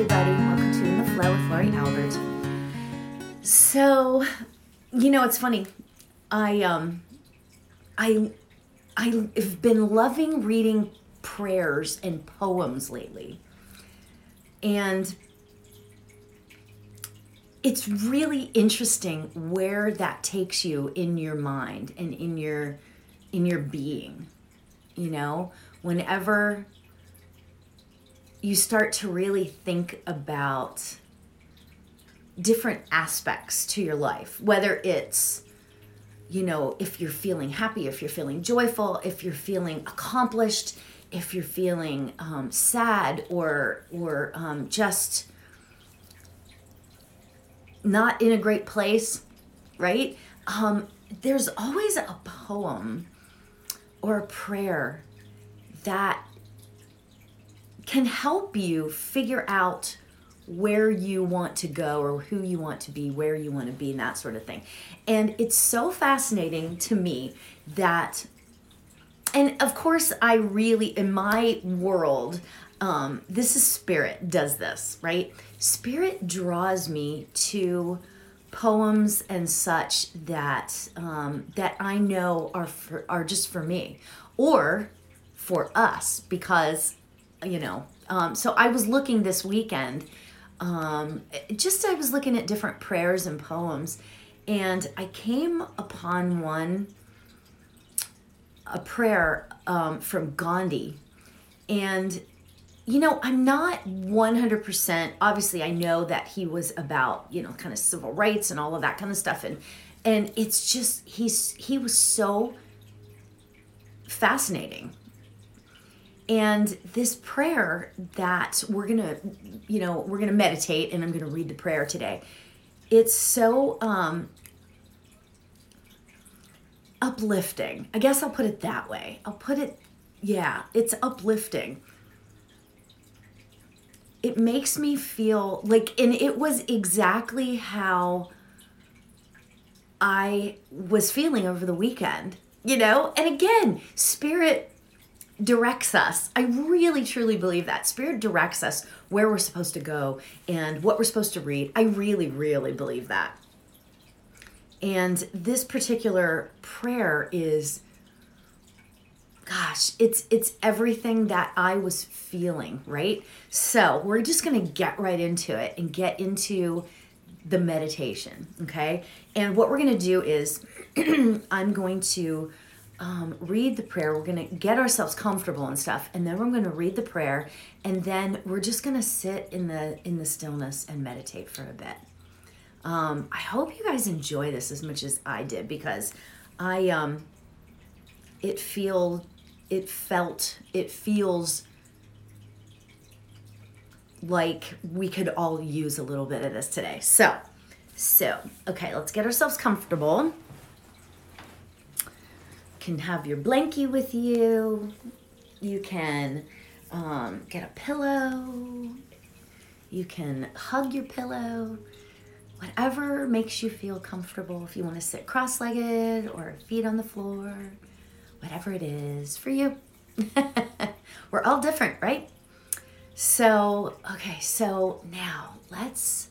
everybody. Welcome to In the Flow with Lori Albert. So, you know, it's funny. I um, I I've been loving reading prayers and poems lately, and it's really interesting where that takes you in your mind and in your in your being. You know, whenever you start to really think about different aspects to your life, whether it's, you know, if you're feeling happy, if you're feeling joyful, if you're feeling accomplished, if you're feeling um, sad or or um, just not in a great place, right? Um, there's always a poem or a prayer that can help you figure out where you want to go or who you want to be, where you want to be, and that sort of thing. And it's so fascinating to me that, and of course, I really, in my world, um, this is spirit does this, right? Spirit draws me to poems and such that um, that I know are for, are just for me or for us because you know. Um, so I was looking this weekend. Um, just I was looking at different prayers and poems, and I came upon one, a prayer um, from Gandhi, and you know i'm not 100% obviously i know that he was about you know kind of civil rights and all of that kind of stuff and and it's just he's he was so fascinating and this prayer that we're going to, you know, we're going to meditate and I'm going to read the prayer today. It's so um, uplifting. I guess I'll put it that way. I'll put it, yeah, it's uplifting. It makes me feel like, and it was exactly how I was feeling over the weekend, you know? And again, spirit directs us. I really truly believe that. Spirit directs us where we're supposed to go and what we're supposed to read. I really, really believe that. And this particular prayer is gosh, it's it's everything that I was feeling, right? So, we're just going to get right into it and get into the meditation, okay? And what we're going to do is I'm going to um, read the prayer. We're going to get ourselves comfortable and stuff, and then we're going to read the prayer, and then we're just going to sit in the in the stillness and meditate for a bit. Um, I hope you guys enjoy this as much as I did because I um, it feel it felt it feels like we could all use a little bit of this today. So, so okay, let's get ourselves comfortable can have your blankie with you. You can um, get a pillow. You can hug your pillow. Whatever makes you feel comfortable. If you want to sit cross legged or feet on the floor, whatever it is for you. We're all different, right? So, okay, so now let's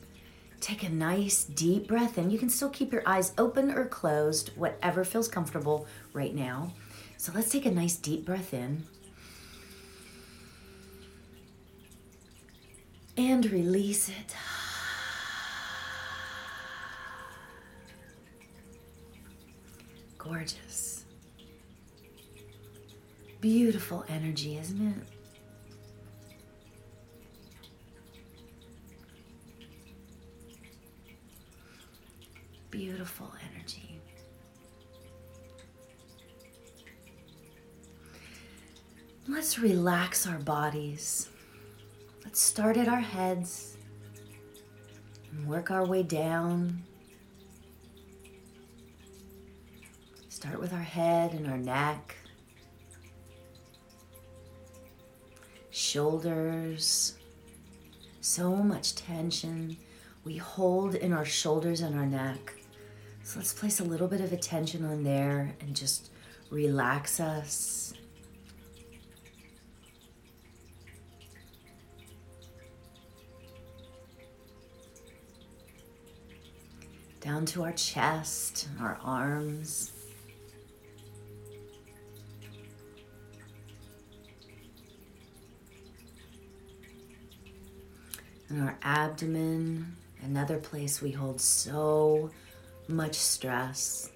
Take a nice deep breath in. You can still keep your eyes open or closed, whatever feels comfortable right now. So let's take a nice deep breath in. And release it. Gorgeous. Beautiful energy, isn't it? beautiful energy. Let's relax our bodies. Let's start at our heads and work our way down. Start with our head and our neck, shoulders, so much tension we hold in our shoulders and our neck. So let's place a little bit of attention on there and just relax us. Down to our chest, our arms. And our abdomen, another place we hold so much stress.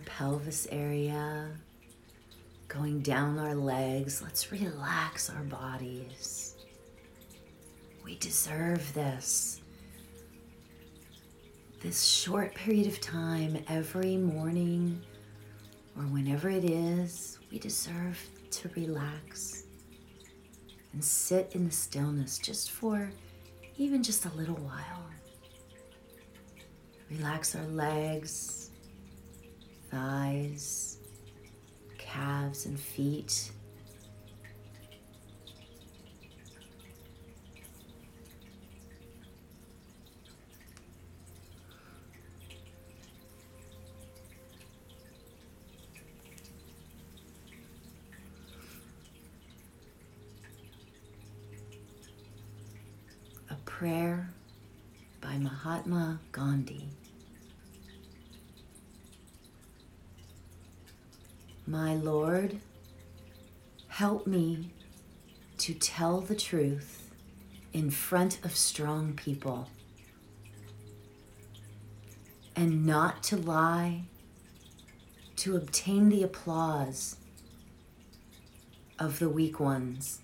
Our pelvis area, going down our legs. Let's relax our bodies. We deserve this. This short period of time every morning or whenever it is, we deserve to relax and sit in the stillness just for even just a little while. Relax our legs, thighs, calves, and feet. A prayer by Mahatma Gandhi. My Lord, help me to tell the truth in front of strong people and not to lie to obtain the applause of the weak ones.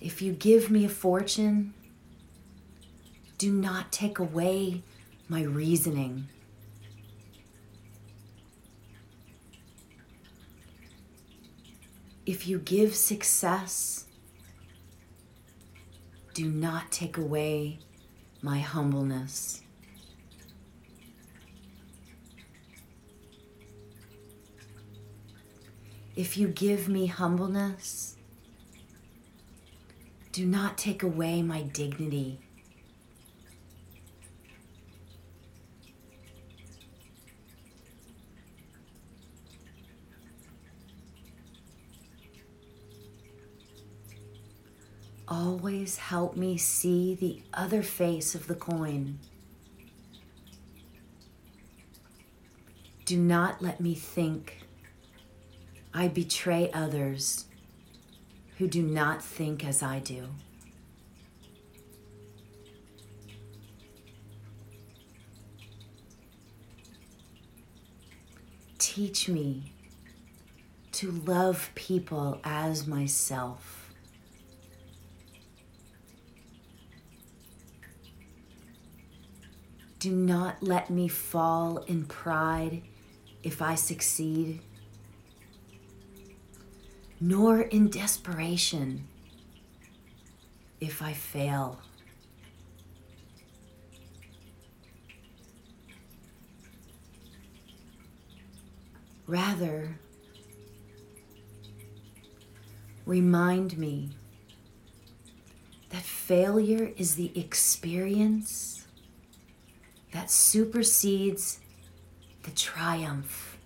If you give me a fortune, do not take away my reasoning. If you give success, do not take away my humbleness. If you give me humbleness, do not take away my dignity. Always help me see the other face of the coin. Do not let me think I betray others who do not think as I do. Teach me to love people as myself. Do not let me fall in pride if I succeed, nor in desperation if I fail. Rather, remind me that failure is the experience that supersedes the triumph.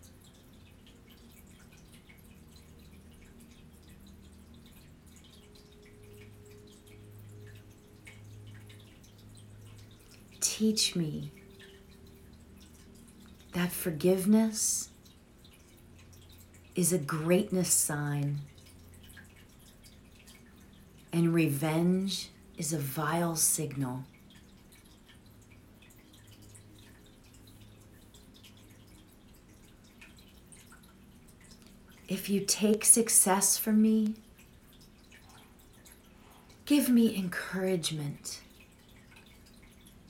Teach me that forgiveness is a greatness sign and revenge is a vile signal. If you take success from me, give me encouragement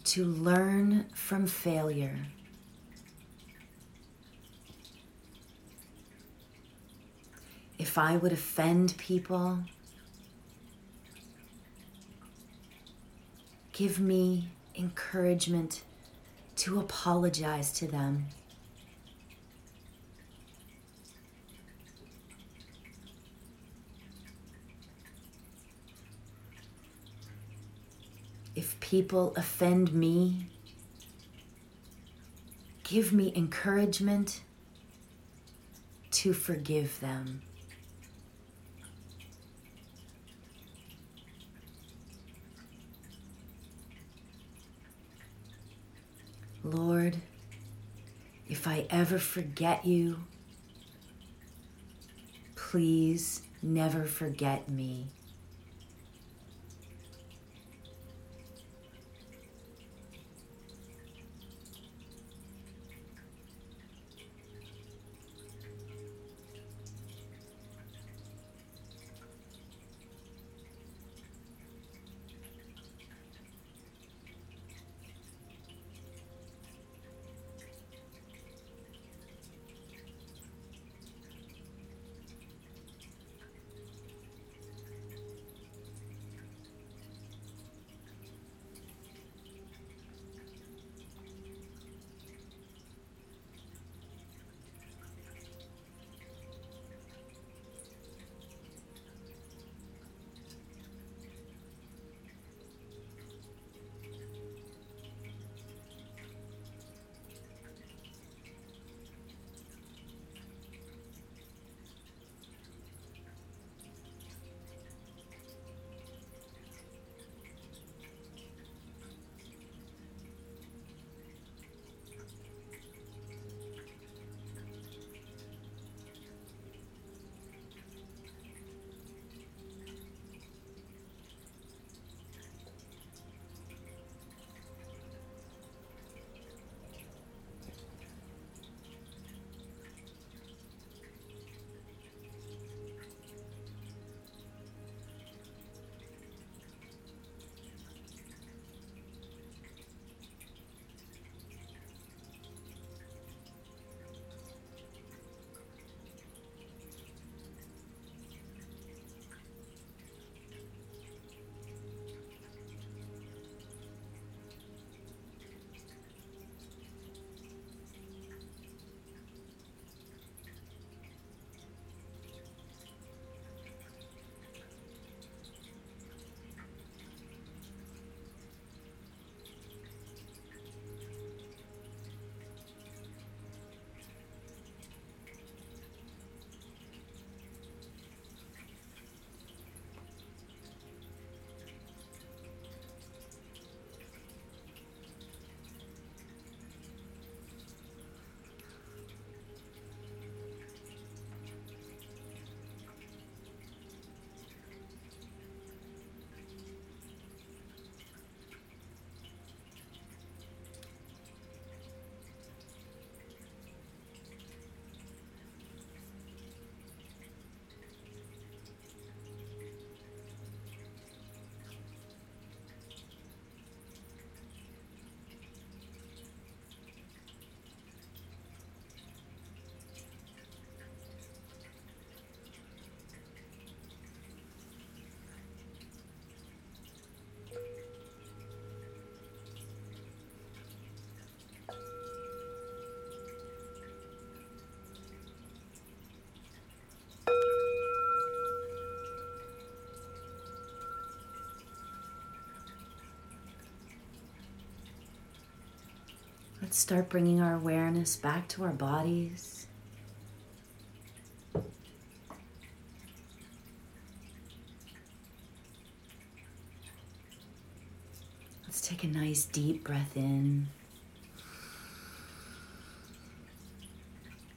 to learn from failure. If I would offend people, give me encouragement to apologize to them. if people offend me, give me encouragement to forgive them. Lord, if I ever forget you, please never forget me. Let's start bringing our awareness back to our bodies. Let's take a nice deep breath in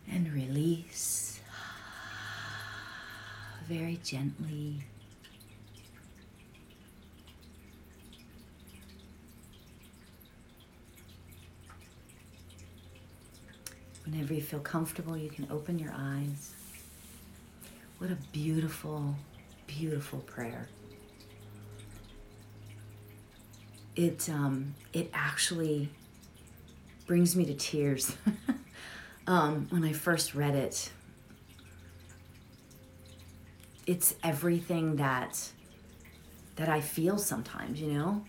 and release very gently. Whenever you feel comfortable, you can open your eyes. What a beautiful, beautiful prayer. It um, it actually brings me to tears um, when I first read it. It's everything that that I feel sometimes, you know,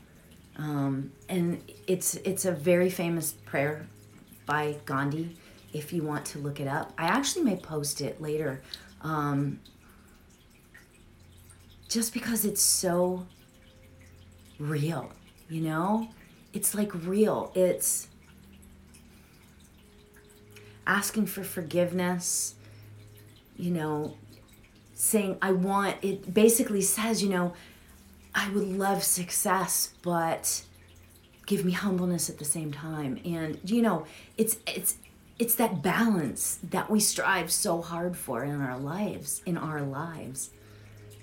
um, and it's it's a very famous prayer by Gandhi if you want to look it up. I actually may post it later um, just because it's so real, you know? It's like real. It's asking for forgiveness, you know, saying, I want, it basically says, you know, I would love success, but give me humbleness at the same time. And, you know, it's, it's, it's that balance that we strive so hard for in our lives, in our lives.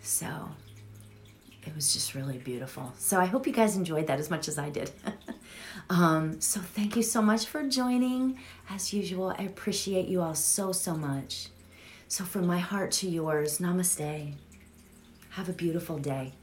So it was just really beautiful. So I hope you guys enjoyed that as much as I did. um, so thank you so much for joining. As usual, I appreciate you all so, so much. So from my heart to yours, namaste. Have a beautiful day.